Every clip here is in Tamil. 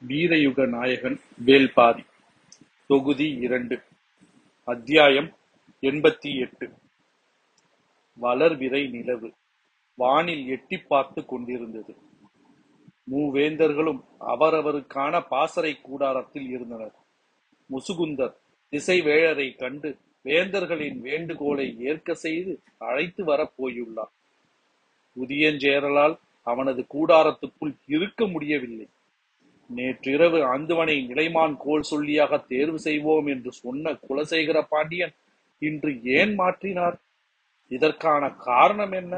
வீரயுக நாயகன் வேல்பாரி தொகுதி இரண்டு. அத்தியாயம் எண்பத்தி எட்டு. வளர்விரை நிலவு. வானில் எட்டிப் பார்த்துக் கொண்டிருந்தது. மூவேந்தர்களும் அவரவருக்கான பாசறை கூடாரத்தில் இருந்தனர். முசுகுந்தர் திசைவேழரை கண்டு வேந்தர்களின் வேண்டுகோளை ஏற்க செய்து அழைத்து வரப் போயுள்ளார். உதியஞ்சேரலால் அவனது கூடாரத்துக்குள் இருக்க முடியவில்லை. நேற்றிரவு அந்துவனை நிலைமான் கோல் சொல்லியாக தேர்வு செய்வோம் என்று சொன்ன குலசேகர பாண்டியன் இன்று ஏன் மாற்றினார்? இதற்கான காரணம் என்ன?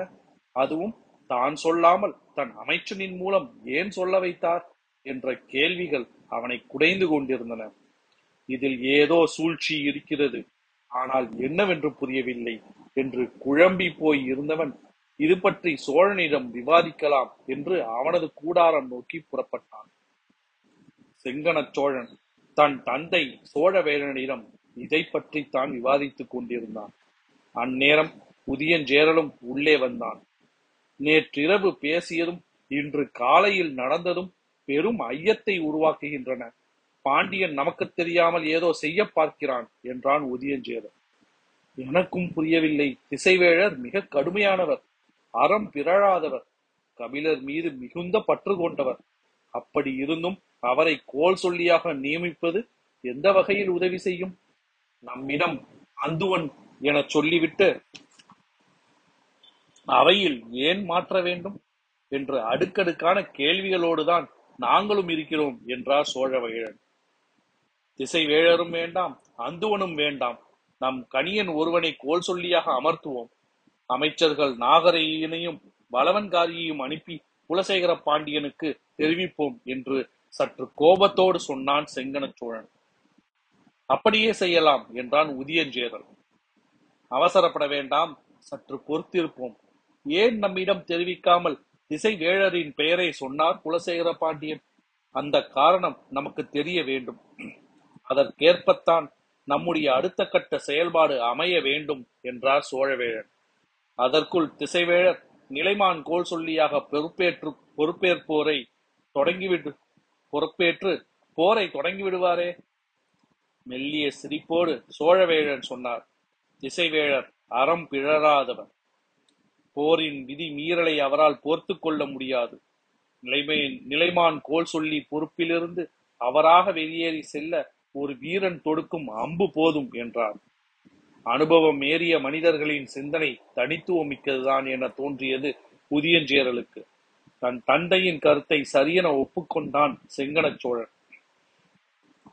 அதுவும் தான் சொல்லாமல் தன் அமைச்சனின் மூலம் ஏன் சொல்ல வைத்தார்? என்ற கேள்விகள் அவனை குடைந்து கொண்டிருந்தன. இதில் ஏதோ சூழ்ச்சி இருக்கிறது. ஆனால் என்னவென்று புரியவில்லை என்று குழம்பி போய் இருந்தவன் இது பற்றி சோழனிடம் விவாதிக்கலாம் என்று அவனது கூடாரம் நோக்கி புறப்பட்டான். செங்கணச் சோழன் தன் தந்தை சோழவேலனிடம் இதை பற்றி தான் விவாதித்துக் கொண்டிருந்தான். அந்நேரம் உதியஞ்சேரலும் உள்ளே வந்தான். நேற்றிரவு பேசியதும் இன்று காலையில் நடந்ததும் பெரும் ஐயத்தை உருவாக்குகின்றன. பாண்டியன் நமக்கு தெரியாமல் ஏதோ செய்ய பார்க்கிறான் என்றான் உதியஞ்சேரல் எனக்கும் புரியவில்லை. திசைவேழர் மிக கடுமையானவர் அறம் பிறழாதவர் கபிலர் மீது மிகுந்த பற்று கொண்டவர். அப்படி இருந்தும் அவரை கோல் சொல்லியாக நியமிப்பது எந்த வகையில் உதவி செய்யும்? நம்மிடம் அந்துவன் என சொல்லிவிட்டு அவையில் ஏன் மாற்ற வேண்டும் என்று அடுக்கடுக்கான கேள்விகளோடுதான் நாங்களும் இருக்கிறோம் என்றார் சோழவேழன் திசைவேழரும் வேண்டாம் அந்துவனும் வேண்டாம். நம் கணியன் ஒருவனை கோல் சொல்லியாக அமர்த்துவோம். அமைச்சர்கள் நாகரையினையும் பலவன்காரியையும் அனுப்பி குலசேகர பாண்டியனுக்கு தெரிவிப்போம் என்று சற்று கோபத்தோடு சொன்னான் செங்கன சோழன். அப்படியே செய்யலாம் என்றான் உதியஞ்சேரல் அவசரப்பட வேண்டாம் சற்று பொறுத்திருப்போம். ஏன் நம்மிடம் தெரிவிக்காமல் திசை வேழரின் பெயரை சொன்னார் குலசேகர பாண்டியன் அந்த காரணம் நமக்கு தெரிய வேண்டும். அதற்கேற்பத்தான் நம்முடைய அடுத்த கட்ட செயல்பாடு அமைய வேண்டும் என்றார் சோழவேழன். அதற்குள் திசைவேழர் நிலைமான் கோல் சொல்லியாக பொறுப்பேற்று பொறுப்பேற்போரை தொடங்கிவிட்டு பொறுப்பேற்று போரை தொடங்கி விடுவாரே? மெல்லிய சிரிப்போடு சோழவேழன் சொன்னார். திசைவேழர் அறம் பிழறாதவர் போரின் விதி மீறலை அவரால் போர்த்து கொள்ள முடியாது. நிலைமை நிலைமான் கோல் சொல்லி பொறுப்பிலிருந்து அவராக வெளியேறி செல்ல ஒரு வீரன் தொடுக்கும் அம்பு போதும் என்றார். அனுபவம் ஏறிய மனிதர்களின் சிந்தனை தனித்துவமிக்கதுதான் என தோன்றியது புதியஞ்சேரலுக்கு. தன் தந்தையின் கருத்தை சரியென ஒப்புக்கொண்டான் செங்கனச் சோழன்.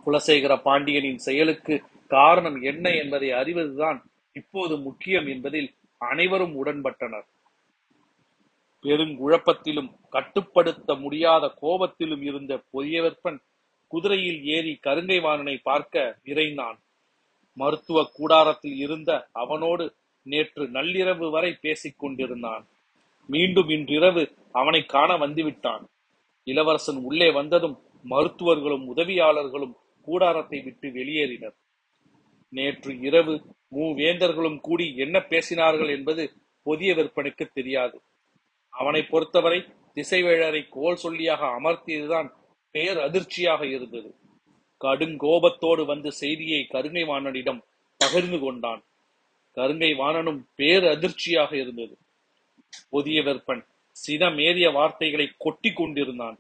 குலசேகர பாண்டியனின் செயலுக்கு காரணம் என்ன என்பதை அறிவதுதான் இப்போது முக்கியம் என்பதில் அனைவரும் உடன்பட்டனர். பெருங்குழப்பத்திலும் கட்டுப்படுத்த முடியாத கோபத்திலும் இருந்த பொய்யவற்பன் குதிரையில் ஏறி கருங்கை வாணனை பார்க்க விரைந்தான். மருத்துவ கூடாரத்தில் இருந்த அவனோடு நேற்று நள்ளிரவு வரை பேசிக் கொண்டிருந்தான் மீண்டும் இன்றிரவு அவனை காண வந்துவிட்டான். இளவரசன் உள்ளே வந்ததும் மருத்துவர்களும் உதவியாளர்களும் கூடாரத்தை விட்டு வெளியேறினர். நேற்று இரவு மூவேந்தர்களும் கூடி என்ன பேசினார்கள் என்பது புதிய விற்பனைக்கு தெரியாது. அவனை பொறுத்தவரை திசைவேழரை கோல் சொல்லியாக அமர்த்தியதுதான் பேர் அதிர்ச்சியாக இருந்தது. கடுங்கோபத்தோடு வந்து செய்தியை கருங்கை வாணனிடம் பகிர்ந்து கொண்டான். கருங்கை வாணனும் பேர் அதிர்ச்சியாக இருந்தது. புதிய வெப்பன் சினமேறிய வார்த்தைகளை கொட்டி கொண்டிருந்தான்.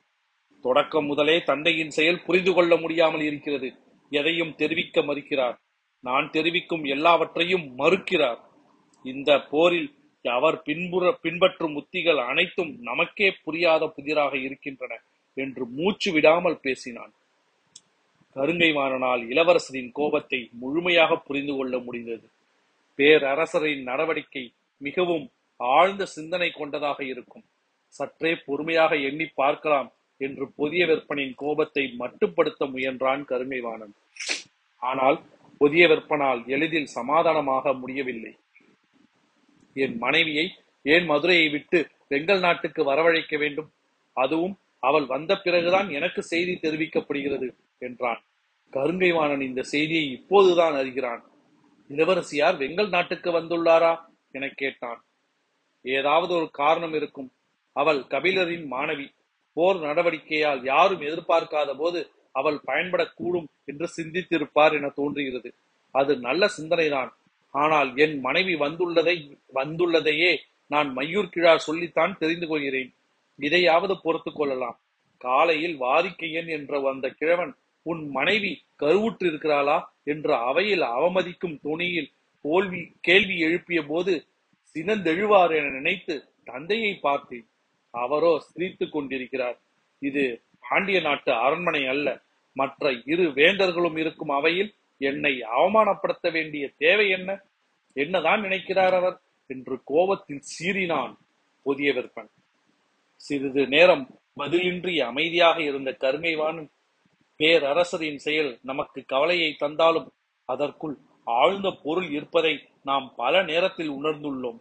தொடக்கம் முதலே தந்தையின் செயல் புரிந்து கொள்ள முடியாமல் இருக்கிறது. எதையும் தெரிவிக்க மறுக்கிறார். நான் தெரிவிக்கும் எல்லாவற்றையும் மறுக்கிறார். இந்த போரில் அவர் பின்புற பின்பற்றும் உத்திகள் அனைத்தும் நமக்கே புரியாத புதிராக இருக்கின்றன என்று மூச்சு விடாமல் பேசினான். கருங்கை மாறனால் இளவரசரின் கோபத்தை முழுமையாக புரிந்து கொள்ள முடிந்தது. பேரரசரின் நடவடிக்கை மிகவும் ஆழ்ந்த சிந்தனை கொண்டதாக இருக்கும். சற்றே பொறுமையாக எண்ணி பார்க்கலாம் என்று புதிய விற்பனின் கோபத்தை மட்டுப்படுத்த முயன்றான் கருங்கைவாணன் ஆனால் புதிய விற்பனால் எளிதில் சமாதானமாக முடியவில்லை. என் மனைவியை ஏன் மதுரையை விட்டு வெங்கல் நாட்டுக்கு வரவழைக்க வேண்டும்? அதுவும் அவள் வந்த பிறகுதான் எனக்கு செய்தி தெரிவிக்கப்படுகிறது என்றான். கருங்கைவாணன் இந்த செய்தியை இப்போதுதான் அறிகிறான். இளவரசியார் வெங்கல் நாட்டுக்கு வந்துள்ளாரா? என கேட்டான். ஏதாவது ஒரு காரணம் இருக்கும். அவள் கபிலரின் மாணவி. போர் நடவடிக்கையால் யாரும் எதிர்பார்க்காத போது அவள் பயன்படக்கூடும் என்று சிந்தித்திருப்பார் என தோன்றுகிறது. அது நல்ல சிந்தனைதான். ஆனால் என் மனைவி வந்துள்ளதை வந்துள்ளதையே நான் மையூர் கிழார் சொல்லித்தான் தெரிந்து கொள்கிறேன். இதையாவது பொறுத்து கொள்ளலாம். காலையில் வாரிக்கையன் என்ற அந்த கிழவன் உன் மனைவி கருவுற்று இருக்கிறாளா என்று அவையில் அவமதிக்கும் துணியில் தோல்வி கேள்வி எழுப்பிய போது சினந்தெழுவார் என நினைத்து தந்தையை பார்த்து அவரோ சிரித்துக் கொண்டிருக்கிறார். இது பாண்டிய நாட்டு அரண்மனை அல்ல. மற்ற இரு வேந்தர்களும் இருக்கும் அவையில் என்னை அவமானப்படுத்த வேண்டிய தேவை என்ன? என்னதான் நினைக்கிறார் அவர்? என்று கோபத்தில் சீறினான் புதிய விற்பன் சிறிது நேரம் பதிலின்றி அமைதியாக இருந்த கருங்கைவாணன் பேரரசரின் செயல் நமக்கு கவலையை தந்தாலும் அதற்குள் ஆழ்ந்த பொருள் இருப்பதை நாம் பல நேரத்தில் உணர்ந்துள்ளோம்.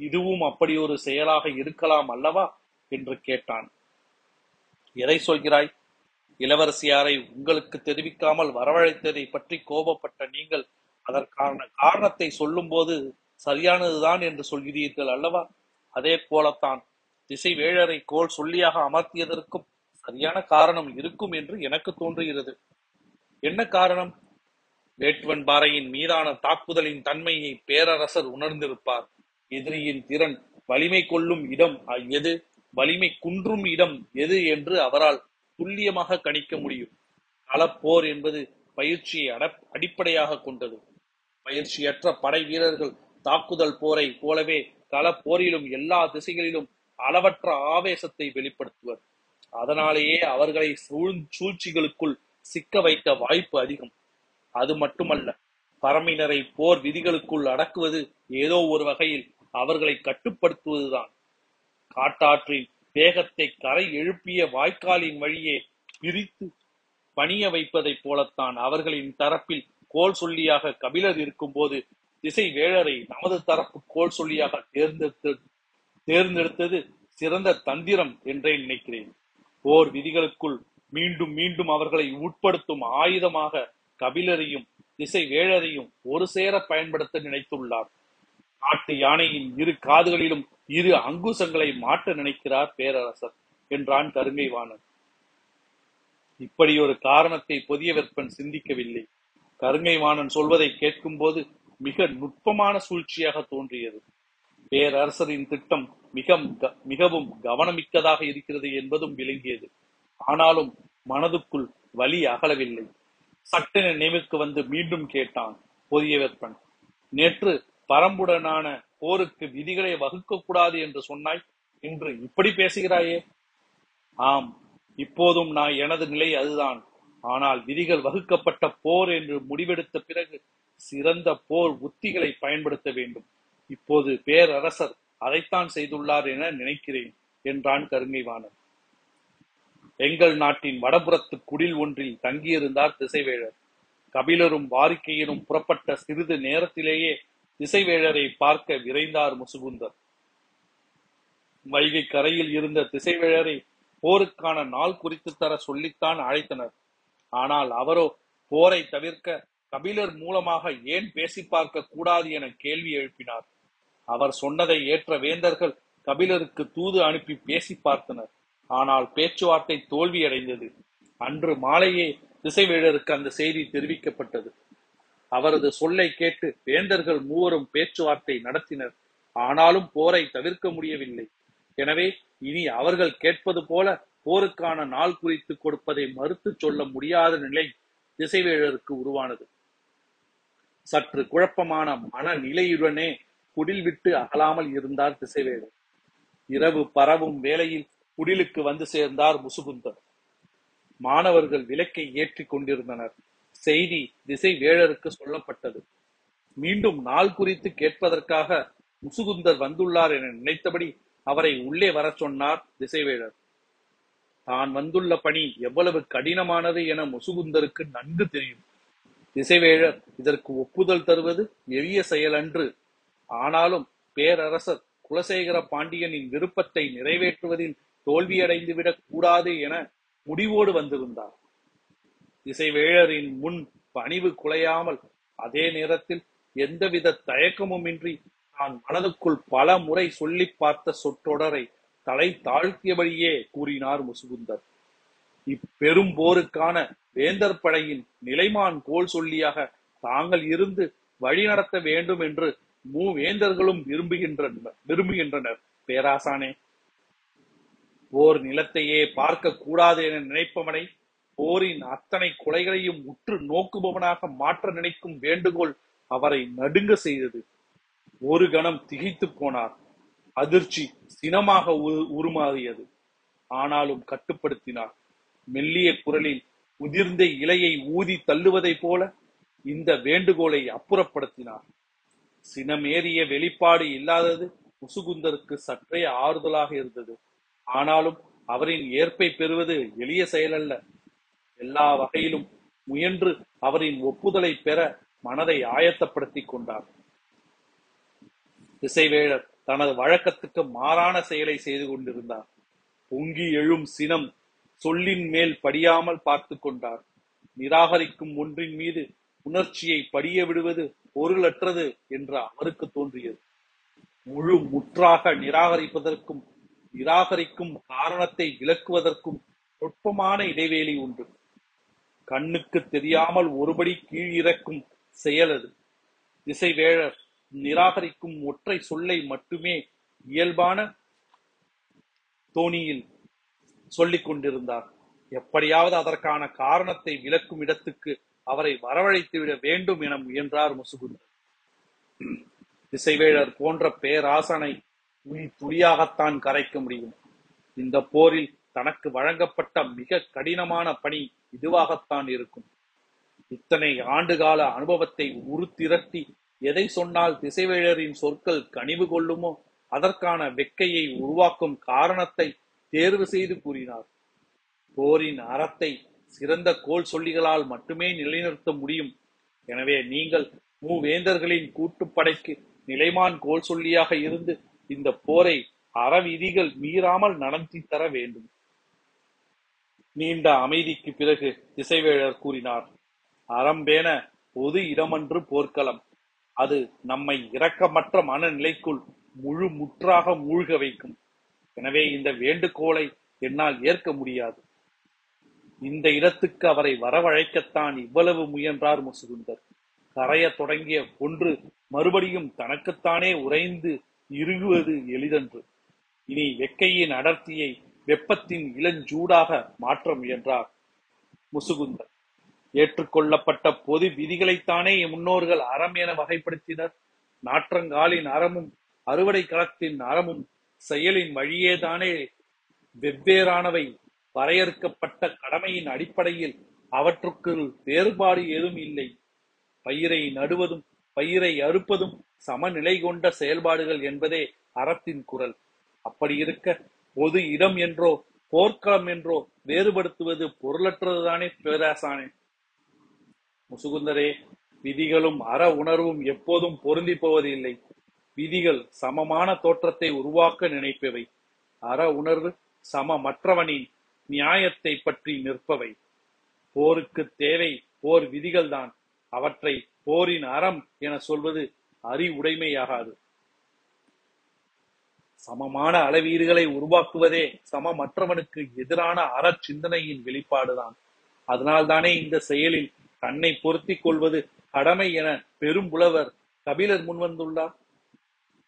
இதுவும் அப்படி ஒரு செயலாக இருக்கலாம் அல்லவா? என்று கேட்டான். எதை சொல்கிறாய்? இளவரசியாரை உங்களுக்கு தெரிவிக்காமல் வரவழைத்ததை பற்றி கோபப்பட்ட நீங்கள் அதற்கான காரணத்தை சொல்லும்போது சரியானதுதான் என்று சொல்கிறீர்கள் அல்லவா? அதே போலத்தான் திசை வேழரை கோல் சொல்லியாக அமர்த்தியதற்கும் சரியான காரணம் இருக்கும் என்று எனக்கு தோன்றுகிறது. என்ன காரணம்? வேட்டுவன் பாறையின் மீதான தாக்குதலின் தன்மையை பேரரசர் உணர்ந்திருப்பார். எதிரியின் திறன் வலிமை கொள்ளும் இடம் எது? வலிமை குன்றும் இடம் எது என்று அவரால் துல்லியமாக கணிக்க முடியும். களப்போர் என்பது பயிற்சியை அடிப்படையாக கொண்டது. பயிற்சியற்ற படை வீரர்கள் தாக்குதல் போரை போலவே களப்போரிலும் எல்லா திசைகளிலும் அளவற்ற ஆவேசத்தை வெளிப்படுத்துவர். அதனாலேயே அவர்களை சூழ்ச்சிகளுக்குள் சிக்க வைக்க வாய்ப்பு அதிகம். அது மட்டுமல்ல பரம்பினரை போர் விதிகளுக்குள் அடக்குவது ஏதோ ஒரு வகையில் அவர்களை கட்டுப்படுத்துவதுதான். காட்டாற்றின் வேகத்தை கரை எழுப்பிய வாய்க்காலின் வழியே பிரித்து பணிய வைப்பதைப் போலத்தான் அவர்களின் தரப்பில் கோல் சொல்லியாக கபிலர் இருக்கும்போது திசை வேழரை நமது தரப்பு கோல் சொல்லியாக தேர்ந்தெடுத்து தேர்ந்தெடுத்தது சிறந்த தந்திரம் என்றே நினைக்கிறேன். போர் விதிகளுக்குள் மீண்டும் மீண்டும் அவர்களை உட்படுத்தும் ஆயுதமாக கபிலரையும் திசை வேழரையும் ஒரு சேர பயன்படுத்த நினைத்துள்ளார். நாட்டு யானையின் இரு காதுகளிலும் இரு அங்குசங்களை மாட்ட நினைக்கிறார் பேரரசர் என்றான் கருங்கைவாணன். இப்படி ஒரு காரணத்தை புதிய சிந்திக்கவில்லை. கருங்கைவாணன் சொல்வதை கேட்கும்போது மிக நுட்பமான சூழ்ச்சியாக தோன்றியது. பேரரசரின் திட்டம் மிக மிகவும் கவனமிக்கதாக இருக்கிறது என்பதும் விளங்கியது. ஆனாலும் மனதுக்குள் வலி அகலவில்லை. சட்டென நினைவுக்கு வந்து மீண்டும் கேட்டான் பொதிய வெப்பன் நேற்று பரம்புடனான போருக்கு விதிகளை வகுக்க கூடாது என்று சொன்னாய். இன்று இப்படி பேசுகிறாயே? ஆம் இப்போதும் நான் எனது நிலை அதுதான். ஆனால் விதிகள் வகுக்கப்பட்ட போர் என்று முடிவெடுத்த பிறகு சிறந்த போர் உத்திகளை பயன்படுத்த வேண்டும். இப்போது பேரரசர் அதைத்தான் செய்துள்ளார் என நினைக்கிறேன் என்றான் கருங்கைவாணன். எங்கள் நாட்டின் வடபுறத்து குடில் ஒன்றில் தங்கியிருந்தார் திசைவேழர். கபிலரும் வாரிக்கையரும் புறப்பட்ட சிறிது நேரத்திலேயே திசைவேழரை பார்க்க விரைந்தார் முசுகுந்தர். வைகை கரையில் இருந்த திசைவேழரை போருக்கான நாள் குறித்து தர சொல்லித்தான் அழைத்தனர். ஆனால் அவரோ போரை தவிர்க்க கபிலர் மூலமாக ஏன் பேசி பார்க்க கூடாது என கேள்வி எழுப்பினார். அவர் சொன்னதை ஏற்ற வேந்தர்கள் கபிலருக்கு தூது அனுப்பி பேசி பார்த்தனர். ஆனால் பேச்சுவார்த்தை தோல்வியடைந்தது. அன்று மாலையே திசைவேழருக்கு அந்த செய்தி தெரிவிக்கப்பட்டது. அவரது சொல்லை கேட்டு வேந்தர்கள் மூவரும் பேச்சுவார்த்தை நடத்தினர். ஆனாலும் போரை தவிர்க்க முடியவில்லை. எனவே இனி அவர்கள் கேட்பது போல போருக்கான நாள் குறித்து கொடுப்பதை மறுத்து சொல்ல முடியாத நிலை திசைவேழருக்கு உருவானது. சற்று குழப்பமான மனநிலையுடனே குடில் விட்டு அகலாமல் இருந்தார் திசைவேழர். இரவு பரவும் வேளையில் குடிலுக்கு வந்து சேர்ந்தார் முசுகுந்தர். மாணவர்கள் விளக்கை ஏற்றி கொண்டிருந்தனர். செய்தி திசை வேழருக்கு சொல்லப்பட்டது. மீண்டும் நாள் குறித்து கேட்பதற்காக முசுகுந்தர் வந்துள்ளார் என நினைத்தபடி அவரை உள்ளே வரச் சொன்னார் திசைவேழர் தான் வந்துள்ள பணி எவ்வளவு கடினமானது என முசுகுந்தருக்கு நன்கு தெரியும். திசைவேழர் இதற்கு ஒப்புதல் தருவது எளிய செயலன்று. ஆனாலும் பேரரசர் குலசேகர பாண்டியனின் விருப்பத்தை நிறைவேற்றுவதில் தோல்வியடைந்துவிடக் கூடாது என முடிவோடு வந்திருந்தார். இசைவேழரின் முன் பணிவு குலையாமல் அதே நேரத்தில் எந்தவித தயக்கமுமின்றி தான் மனதுக்குள் பல முறை சொல்லி பார்த்த சொற்றொடரை தலை தாழ்த்தியபடியே கூறினார் முசுகுந்தர். இப்பெரும் போருக்கான வேந்தர் படையின் நிலைமான் கோல் சொல்லியாக தாங்கள் இருந்து வழி நடத்த வேண்டும் என்று மூவேந்தர்களும் விரும்புகின்றனர் விரும்புகின்றனர். பேராசானே ஓர் நிலத்தையே பார்க்க கூடாது என நினைப்பவனை போரின் அத்தனை கொலைகளையும் உற்று நோக்குபவனாக மாற்ற நினைக்கும் வேண்டுகோள் அவரை நடுங்க செய்தது. ஒரு கணம் திகைத்து போனார். அதிர்ச்சி சினமாக உருமாறியது. ஆனாலும் கட்டுப்படுத்தினார். மெல்லிய குரலில் உதிர்ந்த இலையை ஊதி தள்ளுவதைப் போல இந்த வேண்டுகோளை அப்புறப்படுத்தினார். சினமேறிய வெளிப்பாடு இல்லாதது முசுகுந்தருக்கு சற்றே ஆறுதலாக இருந்தது. ஆனாலும் அவரின் ஏற்பை பெறுவது எளிய செயலல்ல. எல்லா வகையிலும் முயன்று அவரின் ஒப்புதலை பெற மனதை ஆயத்தப்படுத்திக் கொண்டார். திசைவேழர் தனது வழக்கத்துக்கு மாறான செயலை செய்து கொண்டிருந்தார். பொங்கி எழும் சினம் சொல்லின் மேல் படியாமல் பார்த்து கொண்டார். நிராகரிக்கும் ஒன்றின் மீது உணர்ச்சியை படிய விடுவது பொருளற்றது என்று அவருக்கு தோன்றியது. முழு முற்றாக நிராகரிப்பதற்கும் நிராகரிக்கும் காரணத்தை விளக்குவதற்கும் நுட்பமான இடைவேளி உண்டு கண்ணுக்கு தெரியாமல் ஒருபடி கீழிறக்கும் செயல் அது. திசைவேழர் நிராகரிக்கும் ஒற்றை சொல்லை மட்டுமே இயல்பான தோணியில் சொல்லிக் கொண்டிருந்தார். எப்படியாவது அதற்கான காரணத்தை விளக்கும் இடத்துக்கு அவரை வரவழைத்து விட வேண்டும் என முயன்றார் முசுகுந்தர் திசைவேழர் போன்ற பேராசனை துளி துளியாகத்தான் கரைக்க முடியும். இந்த போரில் தனக்கு வழங்கப்பட்ட மிக கடினமான பணி இதுவாகத்தான் இருக்கும். இத்தனை ஆண்டுகால அனுபவத்தை உருத்திரட்டி எதை சொன்னால் திசைவேழரின் சொற்கள் கனிவு கொள்ளுமோ? அதற்கான வெக்கையை உருவாக்கும் காரணத்தை தேர்வு செய்து கூறினார். போரின் அறத்தை சிறந்த கோல் சொல்லிகளால் மட்டுமே நிலைநிறுத்த முடியும். எனவே நீங்கள் மூவேந்தர்களின் கூட்டுப்படைக்கு நிலைமான் கோல் சொல்லியாக இருந்து இந்த போரை அறவிதிகள் மீறாமல் நடத்தி தர வேண்டும். நீண்ட அமைதிக்கு பிறகு திசைவேழர் கூறினார் அறம்பேன பொது இடமன்று போர்க்களம். அது நம்மை இரக்கமற்ற மனநிலைக்குள் முழு முற்றாக மூழ்க வைக்கும். எனவே இந்த வேண்டுகோளை என்னால் ஏற்க முடியாது. இந்த இடத்துக்கு அவரை வரவழைக்கத்தான் இவ்வளவு முயன்றார் முசுகுந்தர். கரையத் தொடங்கிய ஒன்று மறுபடியும் தனக்குத்தானே உறைந்து இறுகுவது எளிதன்று. இனி வெக்கையின் அடர்த்தியை வெப்பத்தின் இளஞ்சூடாக மாற்ற முயன்றார் முசுகுந்தர் ஏற்றுக்கொள்ளப்பட்ட பொது விதிகளைத்தானே முன்னோர்கள் அறம் என வகைப்படுத்தினர். நாற்றங்காலின் அறமும் அறுவடை களத்தின் அறமும் செயலின் வழியேதானே வெவ்வேறானவை. வரையறுக்கப்பட்ட கடமையின் அடிப்படையில் அவற்றுக்குள் வேறுபாடு ஏதும் இல்லை. பயிரை நடுவதும் பயிரை அறுப்பதும் சமநிலை கொண்ட செயல்பாடுகள் என்பதே அறத்தின் குரல். அப்படி இருக்க பொது இடம் என்றோ போர்க்களம் என்றோ வேறுபடுத்துவது பொருளற்றதுதானே பேராசானே. முசுகுந்தரே விதிகளும் அற உணர்வும் எப்போதும் பொருந்தி போவதில்லை விதிகள் சமமான தோற்றத்தை உருவாக்க நினைப்பவை. அற உணர்வு சமமற்றவனின் நியாயத்தை பற்றி நிற்பவை. போருக்கு தேவை போர் விதிகள்தான். அவற்றை போரின் அறம் என சொல்வது அறிவுடைமையாகாது. சமமான அளவீடுகளை உருவாக்குவதே சமமற்றவனுக்கு எதிரான அறச்சிந்தனையின் வெளிப்பாடுதான். அதனால்தானே இந்த செயலில் தன்னை பொருத்திக் கொள்வது கடமை என பெரும் புலவர் கபிலர் முன்வந்துள்ளார்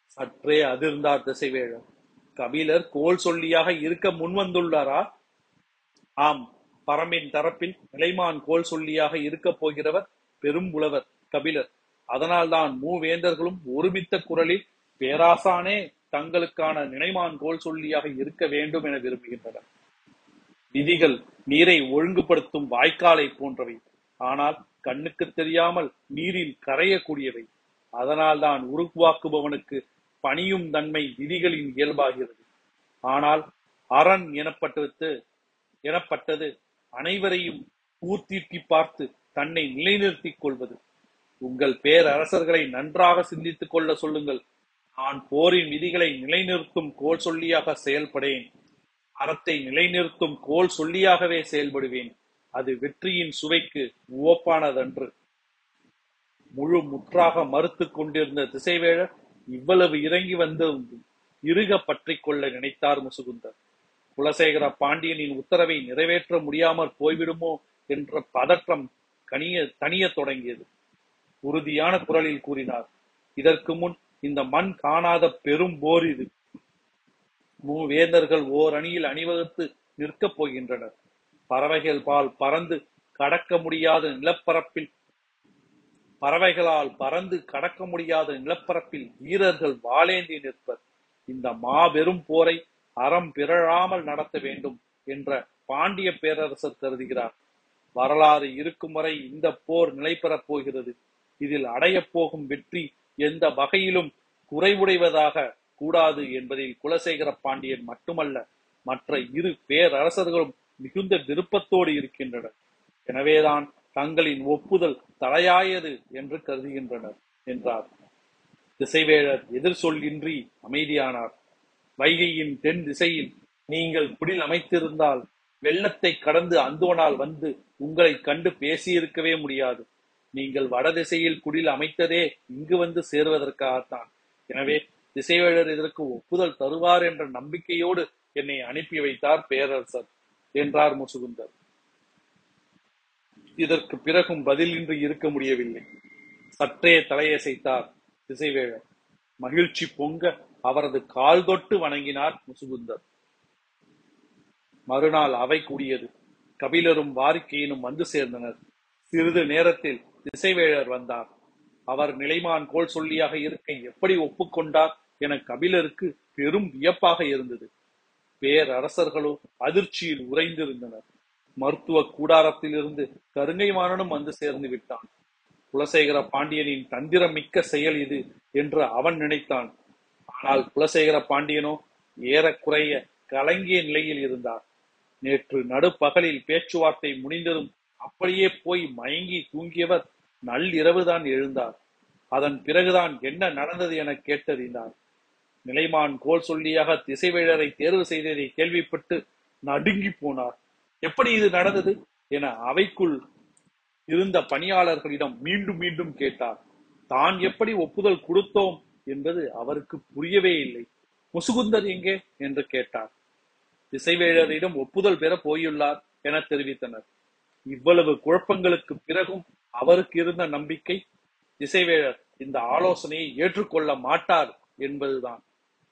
சற்றே அதிர்ந்தார் திசைவேழர். கபிலர் கோல் சொல்லியாக இருக்க முன்வந்துள்ளாரா ஆம் பரம்பின் தரப்பில் நிலைமான் கோல் சொல்லியாக இருக்கப் போகிறவர் பெரும் புலவர் கபிலர். அதனால்தான் மூவேந்தர்களும் ஒருமித்த குரலில் பேராசானே தங்களுக்கான நினைமான் கோல் சொல்லியாக இருக்க வேண்டும் என விரும்புகின்றனர் விதிகள் நீரை ஒழுங்குபடுத்தும் வாய்க்காலை போன்றவை. ஆனால் கண்ணுக்கு தெரியாமல் நீரில் கரையக்கூடியவை. அதனால் தான் உருவாக்குபவனுக்கு பணியும் தன்மை விதிகளின் இயல்பாகிறது. ஆனால் அரண் எனப்பட்டது எனப்பட்டது அனைவரையும் பூர்த்திட்டி பார்த்து தன்னை நிலைநிறுத்திக் கொள்வது. உங்கள் பேரரசர்களை நன்றாக சிந்தித்துக் கொள்ள சொல்லுங்கள். நான் போரின் விதிகளை நிலைநிறுத்தும் கோல் சொல்லியாக செயல்படேன். அறத்தை நிலைநிறுத்தும் கோல் சொல்லியாகவே செயல்படுவேன். அது வெற்றியின் சுவைக்கு உவப்பானதன்று. முழு முற்றாக மறுத்துக் கொண்டிருந்த திசைவேழர் இவ்வளவு இறங்கி வந்து இறுக பற்றி கொள்ள நினைத்தார் முசுகுந்தர். குலசேகர பாண்டியனின் உத்தரவை நிறைவேற்ற முடியாமற் போய்விடுமோ என்ற பதற்றம் கனிய தனியத் தொடங்கியது. உறுதியான குரலில் கூறினார் இதற்கு முன் இந்த மண் காணாத பெரும் போர் இது. மூவேந்தர்கள் ஓர் அணியில் அணிவகுத்து நிற்கப் போகின்றனர். பறவைகள் பால் பறந்து கடக்க முடியாத நிலப்பரப்பில் பறவைகளால் பறந்து கடக்க முடியாத நிலப்பரப்பில் வீரர்கள் வாளேந்தி நிற்பர். இந்த மாபெரும் போரை அறம் பிறழாமல் நடத்த வேண்டும் என்ற பாண்டிய பேரரசர் கருதுகிறார். வரலாறு இருக்கும் வரை இந்த போர் நிலை பெறப் போகிறது. இதில் அடையப் போகும் வெற்றி எந்த வகையிலும் குறைவுடைவதாக கூடாது என்பதில் குலசேகர பாண்டியன் மட்டுமல்ல மற்ற இரு பேரரசர்களும் மிகுந்த விருப்பத்தோடு இருக்கின்றனர். எனவேதான் தங்களின் ஒப்புதல் தலையாயது என்று கருதுகின்றனர் என்றார். திசைவேழர் எதிர் சொல்லின்றி அமைதியானார். வைகையின் தென் திசையில் நீங்கள் குடில் அமைத்திருந்தால் வெள்ளத்தை கடந்து அந்தோனால் வந்து உங்களை கண்டு பேசியிருக்கவே முடியாது. நீங்கள் வடதிசையில் குடில் அமைத்ததே இங்கு வந்து சேருவதற்காகத்தான். எனவே திசைவேழர் இதற்கு ஒப்புதல் தருவார் என்ற நம்பிக்கையோடு என்னை அனுப்பி வைத்தார் பேரரசர் என்றார் முசுகுந்தர். இதற்கு பிறகும் பதிலின்றி இருக்க முடியவில்லை. சற்றே தலையசைத்தார் திசைவேழர் மகிழ்ச்சி பொங்க அவரது கால் தொட்டு வணங்கினார் முசுகுந்தர். மறுநாள் அவை கூடியது. கபிலரும் வாரிக்கையினும் வந்து சேர்ந்தனர். சிறிது நேரத்தில் திசைவேழர் வந்தார். அவர் நிலைமான் கோல் சொல்லியாக இருக்க எப்படி ஒப்புக்கொண்டார்? என கபிலருக்கு பெரும் வியப்பாக இருந்தது. பேரரசர்களோ அதிர்ச்சியில் உறைந்திருந்தனர். மருத்துவ கூடாரத்திலிருந்து கருங்கைமானனும் வந்து சேர்ந்து விட்டான். குலசேகர பாண்டியனின் தந்திரம் மிக்க செயல் இது என்று அவன் நினைத்தான். ஆனால் குலசேகர பாண்டியனோ ஏறக்குறைய கலங்கிய நிலையில் இருந்தார். நேற்று நடுப்பகலில் பேச்சுவார்த்தை முடிந்ததும் அப்படியே போய் மயங்கி தூங்கியவர் நள்ளிரவுதான் எழுந்தார். அதன் பிறகுதான் என்ன நடந்தது என கேட்டறிந்தார். நிலைமான் கோல் சொல்லியாக திசைவேழரை தேர்வு செய்ததை கேள்விப்பட்டு நடுங்கி போனார். எப்படி இது நடந்தது என அவைக்குள் இருந்த பணியாளர்களிடம் மீண்டும் மீண்டும் கேட்டார். தான் எப்படி ஒப்புதல் கொடுத்தோம் என்பது அவருக்கு புரியவே இல்லை. முசுகுந்தர் எங்கே? என்று கேட்டார். திசைவேழரிடம் ஒப்புதல் பெற போயுள்ளார் என தெரிவித்தனர். இவ்வளவு குழப்பங்களுக்கு பிறகும் அவருக்கு இருந்த நம்பிக்கை திசைவேழர் இந்த ஆலோசனையை ஏற்றுக்கொள்ள மாட்டார் என்பதுதான்.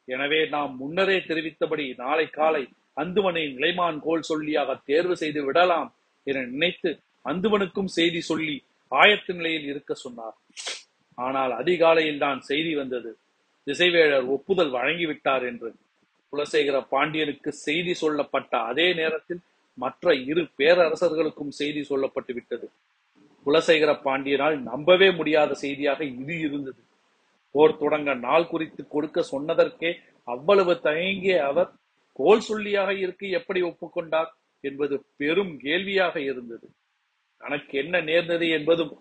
எனவே நாம் முன்னரே தெரிவித்தபடி நாளை காலை அந்துவனை நிலைமான் கோல் சொல்லியாக தேர்வு செய்து விடலாம் என நினைத்து அந்துவனுக்கும் செய்தி சொல்லி ஆயத்த நிலையில் இருக்க சொன்னார். ஆனால் அதிகாலையில் தான் செய்தி வந்தது. திசைவேழர் ஒப்புதல் வழங்கிவிட்டார் என்று. குலசேகர பாண்டியனுக்கு செய்தி சொல்லப்பட்ட அதே நேரத்தில் மற்ற இரு பேரரசர்களுக்கும் செய்தி சொல்லப்பட்டு விட்டது. குலசேகர பாண்டியனால் நம்பவே முடியாத செய்தியாக இது இருந்தது. போர் தொடங்க நாள் குறித்து கொடுக்க சொன்னதற்கே அவ்வளவு தயங்கிய அவர் கோல் சொல்லியாக இருக்க எப்படி ஒப்புக்கொண்டார்? என்பது பெரும் கேள்வியாக இருந்தது. தனக்கு என்ன நேர்ந்தது என்பதும்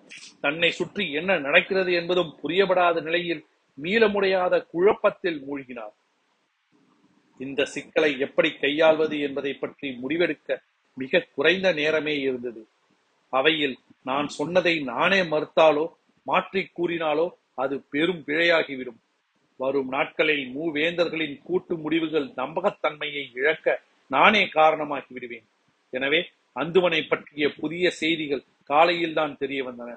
தன்னை சுற்றி என்ன நடக்கிறது என்பதும் புரியப்படாத நிலையில் மீள முடியாத குழப்பத்தில் மூழ்கினார். இந்த சிக்கலை எப்படி கையாள்வது என்பதை பற்றி முடிவெடுக்க மிக குறைந்த நேரமே இருந்தது. அவையில் நான் சொன்னதை நானே மறுத்தாலோ மாற்றி கூறினாலோ அது பெரும் பிழையாகிவிடும். வரும் நாட்களில் மூவேந்தர்களின் கூட்டு முடிவுகள் நம்பகத்தன்மையை இழக்க நானே காரணமாகி விடுவேன். எனவே அந்துவனை பற்றிய புதிய செய்திகள் காலையில் தான் தெரிய வந்தன.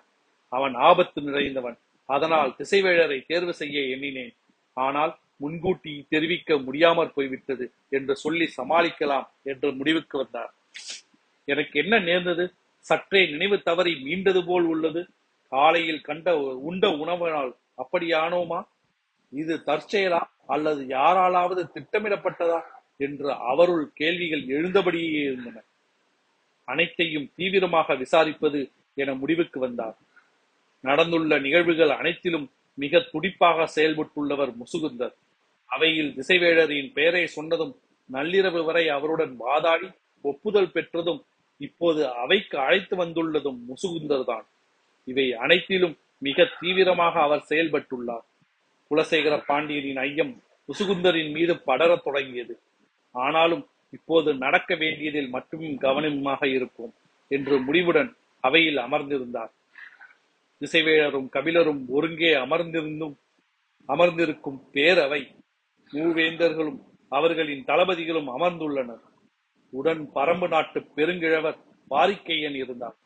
அவன் ஆபத்து நிறைந்தவன். அதனால் திசைவேழரை தேர்வு செய்ய எண்ணினேன். ஆனால் முன்கூட்டி தெரிவிக்க முடியாமற் போய்விட்டது என்று சொல்லி சமாளிக்கலாம் என்ற முடிவுக்கு வந்தார். எனக்கு என்ன நேர்ந்தது? சற்றே நினைவு தவறி மீண்டது போல் உள்ளது. காலையில் கண்ட உண்ட உணவினால் அப்படியானோமா? இது தற்செயலா அல்லது யாராலாவது திட்டமிடப்பட்டதா? என்று அவருள் கேள்விகள் எழுந்தபடியே இருந்தன. அனைத்தையும் தீவிரமாக விசாரிப்பது என முடிவுக்கு வந்தார். நடந்துள்ள நிகழ்வுகள் அனைத்திலும் மிக துடிப்பாக செயல்பட்டுள்ளவர் முசுகுந்தர். அவையில் திசைவேழரின் பெயரை சொன்னதும் நள்ளிரவு வரை அவருடன் வாதாடி ஒப்புதல் பெற்றதும் இப்போது அவைக்கு அழைத்து வந்துள்ளதும் முசுகுந்தர் தான் இவை அனைத்திலும் மிக தீவிரமாக அவர் செயல்பட்டுள்ளார். குலசேகர பாண்டியனின் ஐயம் முசுகுந்தரின் மீது படரத் தொடங்கியது. ஆனாலும் இப்போது நடக்க வேண்டியதில் மட்டும் கவனமாக இருப்போம் என்று முடிவுடன் அவையில் அமர்ந்திருந்தார். திசைவேழரும் கபிலரும் ஒருங்கே அமர்ந்திருந்தும் அமர்ந்திருக்கும் பேரவை மூவேந்தர்களும் அவர்களின் தளபதிகளும் அமர்ந்துள்ளனர். உடன் பரம்பு நாட்டு பெருங்கிழவர் பாரிக்கையன் இருந்தார்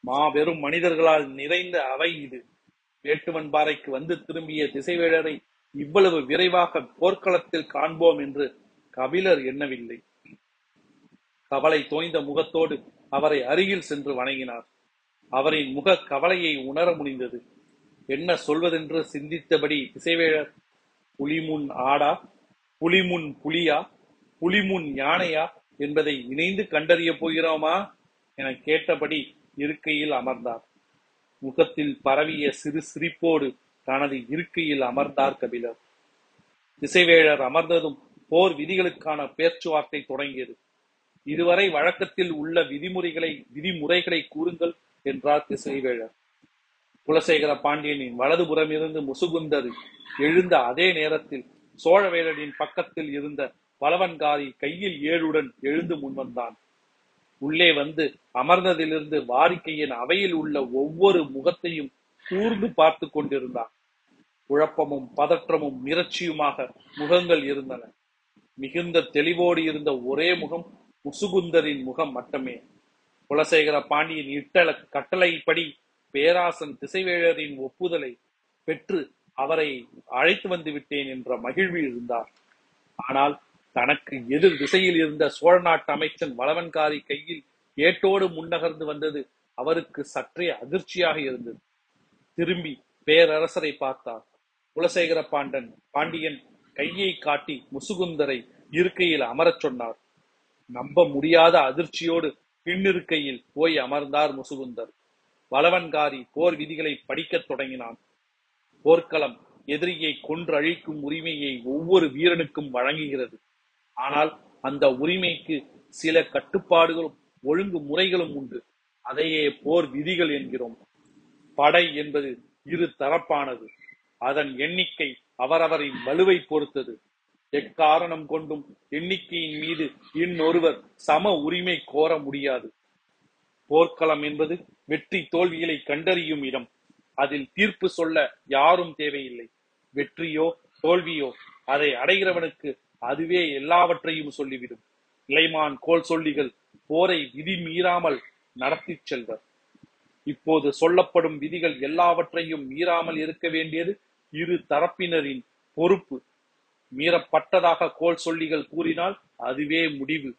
மாபெரும் மனிதர்களால் நிறைந்த அவை இது. வேட்டுவன் பாறைக்கு வந்து திரும்பிய திசைவேழரை இவ்வளவு விரைவாக போர்க்களத்தில் காண்போம் என்று கபிலர் எண்ணவில்லை. கவலை தோய்ந்த முகத்தோடு அவரை அருகில் சென்று வணங்கினார். அவரின் முக கவலையை உணர முடிந்தது. என்ன சொல்வதென்று சிந்தித்தபடி திசைவேழர் புலிமுன் ஆடா புலிமுன் புலியா புலிமுன் யானையா என்பதை இணைந்து கண்டறிய போகிறோமா என கேட்டபடி இருக்கையில் அமர்ந்தார். முகத்தில் பரவிய சிறு சிரிப்போடு தனது இருக்கையில் அமர்ந்தார் கபிலர். திசைவேழர் அமர்ந்ததும் போர் விதிகளுக்கான பேச்சுவார்த்தை தொடங்கியது. இதுவரை வழக்கத்தில் உள்ள விதிமுறைகளை விதிமுறைகளை கூறுங்கள் என்றார் திசைவேழர். குலசேகர பாண்டியனின் வலதுபுறம் இருந்து முசுகுந்தர் எழுந்த அதே நேரத்தில் சோழவேலனின் பக்கத்தில் இருந்த பலவன்காரி கையில் ஏழுடன் எழுந்து முன்வந்தான். உள்ளே வந்து அமர்ந்ததிலிருந்து வாரிக்கையின் அவையில் உள்ள ஒவ்வொரு முகத்தையும் கூர்ந்து பார்த்து கொண்டிருந்தான். குழப்பமும் பதற்றமும் மிரட்சியுமாக முகங்கள் இருந்தன. மிகுந்த தெளிவோடு இருந்த ஒரே முகம் முசுகுந்தரின் முகம் மட்டுமே. குலசேகர பாண்டியன் இட்டள கட்டளைப்படி பேராசன் திசைவேழரின் ஒப்புதலை பெற்று அவரை அழைத்து வந்து விட்டேன் என்ற மகிழ்வில் இருந்தார். ஆனால் தனக்கு எதிர் திசையில் இருந்த சோழ நாட்டு அமைச்சன் வளவன்காரி கையில் ஏட்டோடு முன்னகர்ந்து வந்தது அவருக்கு சற்றே அதிர்ச்சியாக இருந்தது. திரும்பி பேரரசரை பார்த்தார். குலசேகர பாண்டன் பாண்டியன் கையை காட்டி முசுகுந்தரை இருக்கையில் அமரச் சொன்னார். நம்ப முடியாத அதிர்ச்சியோடு பின்னிருக்கையில் போய் அமர்ந்தார் முசுகுந்தர். வளவன்காரி போர் விதிகளை படிக்கத் தொடங்கினான். போர்க்களம் எதிரியை கொன்றழிக்கும் உரிமையை ஒவ்வொரு வீரனுக்கும் வழங்குகிறது. ஆனால் அந்த உரிமைக்கு சில கட்டுப்பாடுகளும் ஒழுங்கு முறைகளும் உண்டு. அதையே போர் விதிகள் என்கிறோம். படை என்பது இரு தரப்பானது. அதன் எண்ணிக்கை அவரவரின் வலுவை பொறுத்தது. எக்காரணம் கொண்டும் எண்ணிக்கையின் மீது இன்னொருவர் சம உரிமை கோர முடியாது. போர்க்களம் என்பது வெற்றி தோல்விகளை கண்டறியும் இடம். அதில் தீர்ப்பு சொல்ல யாரும் தேவையில்லை. வெற்றியோ தோல்வியோ அதை அடைகிறவனுக்கு அதுவே எல்லாவற்றையும் சொல்லிவிடும். இளைமான் கோல் சொல்லிகள் போரை விதி மீறாமல் நடத்திச் செல்வர். இப்போது சொல்லப்படும் விதிகள் எல்லாவற்றையும் மீறாமல் இருக்க வேண்டியது இரு தரப்பினரின் பொறுப்பு. மீறப்பட்டதாக கோல் சொல்லிகள் கூறினால் அதுவே முடிவு.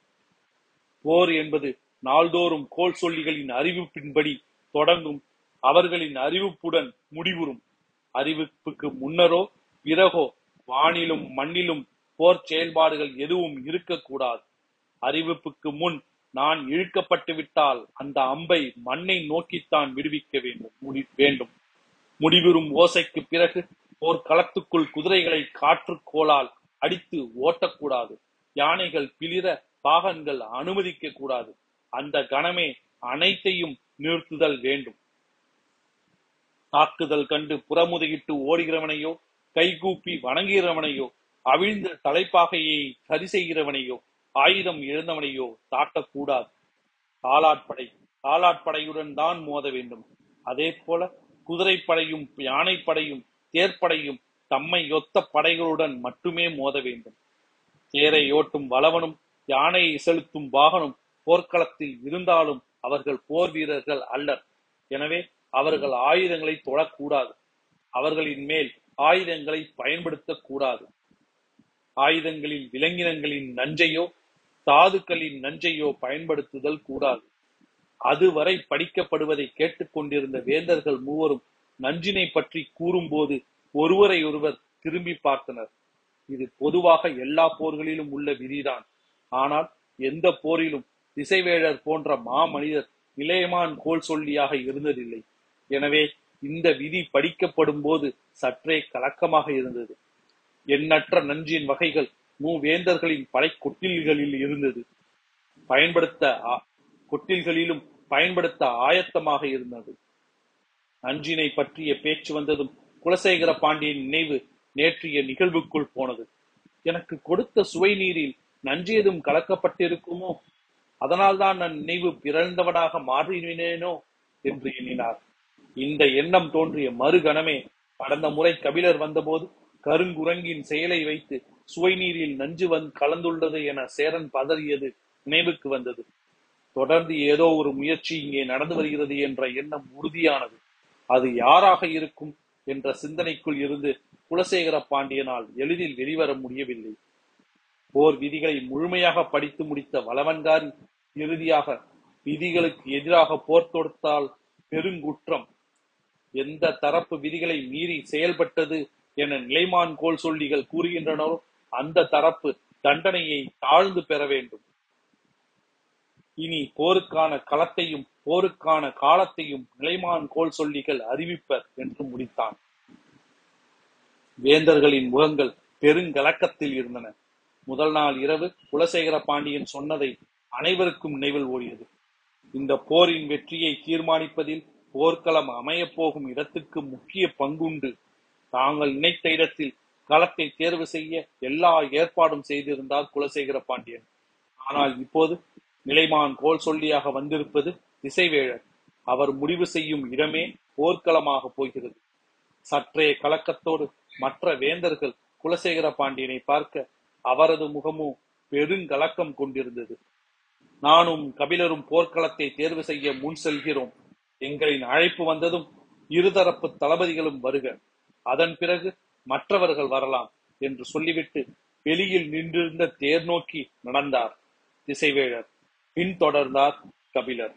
போர் என்பது நாள்தோறும் கோல் சொல்லிகளின் அறிவிப்பின்படி தொடங்கும் அவர்களின் அறிவிப்புடன் முடிவுறும். அறிவிப்புக்கு முன்னரோ பிறகோ வானிலும் மண்ணிலும் போர் செயல்பாடுகள் எதுவும் இருக்கக்கூடாது. அறிவிப்புக்கு முன் நான் இழுக்கப்பட்டு விட்டால் அந்த அம்பை மண்ணை நோக்கித்தான் விடுவிக்க வேண்டும். முடி வேண்டும். முடிவிறும் ஓசைக்கு பிறகு போர்க்களத்துக்குள் குதிரைகளை காற்று கோலால் அடித்து ஓட்டக்கூடாது. யானைகள் பிளிர பாகன்கள் அனுமதிக்க கூடாது அந்த கணமே அனைத்தையும் நிறுத்துதல் வேண்டும். தாக்குதல் கண்டு புறமுதுகிட்டு ஓடுகிறவனையோ கைகூப்பி வணங்குகிறவனையோ அவிழ்ந்த தலைப்பாகையை சரி செய்கிறவனையோ ஆயுதம் இழந்தவனையோ தாக்கக்கூடாது. காலாட்படை காலாட்படையுடன் தான் மோத வேண்டும். அதே போல குதிரைப்படையும் யானைப்படையும் தேர்ப்படையும் தம்மை ஒத்த படைகளுடன் மட்டுமே மோத வேண்டும். தேரை ஓட்டும் வளவனும் யானையை செலுத்தும் வாகனம் போர்க்களத்தில் இருந்தாலும் அவர்கள் போர் வீரர்கள் அல்லர். எனவே அவர்கள் ஆயுதங்களை தொடக்கூடாது. அவர்களின் மேல் ஆயுதங்களை பயன்படுத்தக்கூடாது. ஆயுதங்களின் ஆயுதங்களில் விலங்கினங்களின் நஞ்சையோ தாதுக்களின் நஞ்சையோ பயன்படுத்துதல் கூடாது. அதுவரை படிக்கப்படுவதை கேட்டுக்கொண்டிருந்த வேந்தர்கள் மூவரும் நஞ்சினை பற்றி கூறும்போது ஒருவரை ஒருவர் திரும்பி பார்த்தனர். இது பொதுவாக எல்லா போர்களிலும் உள்ள விதிதான். ஆனால் எந்த போரிலும் திசைவேழர் போன்ற மாமனிதர் இளையமான் கோல் சொல்லியாக இருந்ததில்லை. எனவே இந்த விதி படிக்கப்படும் போது சற்றே கலக்கமாக இருந்தது. எண்ணற்ற நஞ்சின் வகைகள் மூவேந்தர்களின் படை கொட்டில்களில் இருந்தது. பயன்படுத்த கொட்டில்களிலும் பயன்படுத்த ஆயத்தமாக இருந்தது. நஞ்சினை பற்றிய பேச்சு வந்ததும் குலசேகர பாண்டியன் நினைவு நேற்றைய நிகழ்வுக்குள் போனது. எனக்கு கொடுத்த சுவை நீரில் நஞ்சியதும் கலக்கப்பட்டிருக்குமோ அதனால் அதனால்தான் நான் நினைவு பிறந்தவனாக மாறினேனோ என்று எண்ணினார். இந்த எண்ணம் தோன்றிய மறுகணமே கடந்த முறை கபிலர் வந்தபோது கருங்குரங்கின் செயலை வைத்து சுவை நீரில் நஞ்சு வந்து கலந்துள்ளது என சேரன் பதறியது நினைவுக்கு வந்தது. தொடர்ந்து ஏதோ ஒரு முயற்சி இங்கே நடந்து வருகிறது என்ற எண்ணம் உறுதியானது. அது யாராக இருக்கும் என்ற சிந்தனைக்குள் இருந்து குலசேகர பாண்டியனால் எளிதில் வெளிவர முடியவில்லை. போர் விதிகளை முழுமையாக படித்து முடித்த வளவன்காரி இறுதியாக விதிகளுக்கு எதிராக போர் தொடுத்தால் பெருங்குற்றம். எந்த தரப்பு விதிகளை மீறி செயல்பட்டது என நிலைமான் கோல் சொல்லிகள் கூறுகின்றனரோ அந்த தரப்பு தண்டனையை தாழ்ந்து பெற வேண்டும். இனி போருக்கான களத்தையும் போருக்கான காலத்தையும் நிலைமான் கோல் சொல்லிகள் அறிவிப்பர் என்று முடித்தான். வேந்தர்களின் முகங்கள் பெருங்கலக்கத்தில் இருந்தன. முதல் நாள் இரவு குலசேகர பாண்டியன் சொன்னதை அனைவருக்கும் நினைவில் ஓடியது. இந்த போரின் வெற்றியை தீர்மானிப்பதில் போர்க்களம் அமையப் போகும் இடத்துக்கு முக்கிய பங்குண்டு. தாங்கள் நினைத்த இடத்தில் களத்தை தேர்வு செய்ய எல்லா ஏற்பாடும் செய்திருந்தார் குலசேகர பாண்டியன். ஆனால் இப்போது நிலைமான் கோல் சொல்லியாக வந்திருப்பது திசைவேழர். அவர் முடிவு செய்யும் இடமே போர்க்களமாக போகிறது. சற்றே கலக்கத்தோடு மற்ற வேந்தர்கள் குலசேகர பாண்டியனை பார்க்க அவரது முகமும் பெருங்கலக்கம் கொண்டிருந்தது. நானும் கபிலரும் போர்க்களத்தை தேர்வு செய்ய முன் செல்கிறோம். எங்களின் அழைப்பு வந்ததும் இருதரப்பு தளபதிகளும் வருக. அதன் பிறகு மற்றவர்கள் வரலாம் என்று சொல்லிவிட்டு வெளியில் நின்றிருந்த தேர் நோக்கி நடந்தார். திசைவேழர் பின்தொடர்ந்தார் கபிலர்.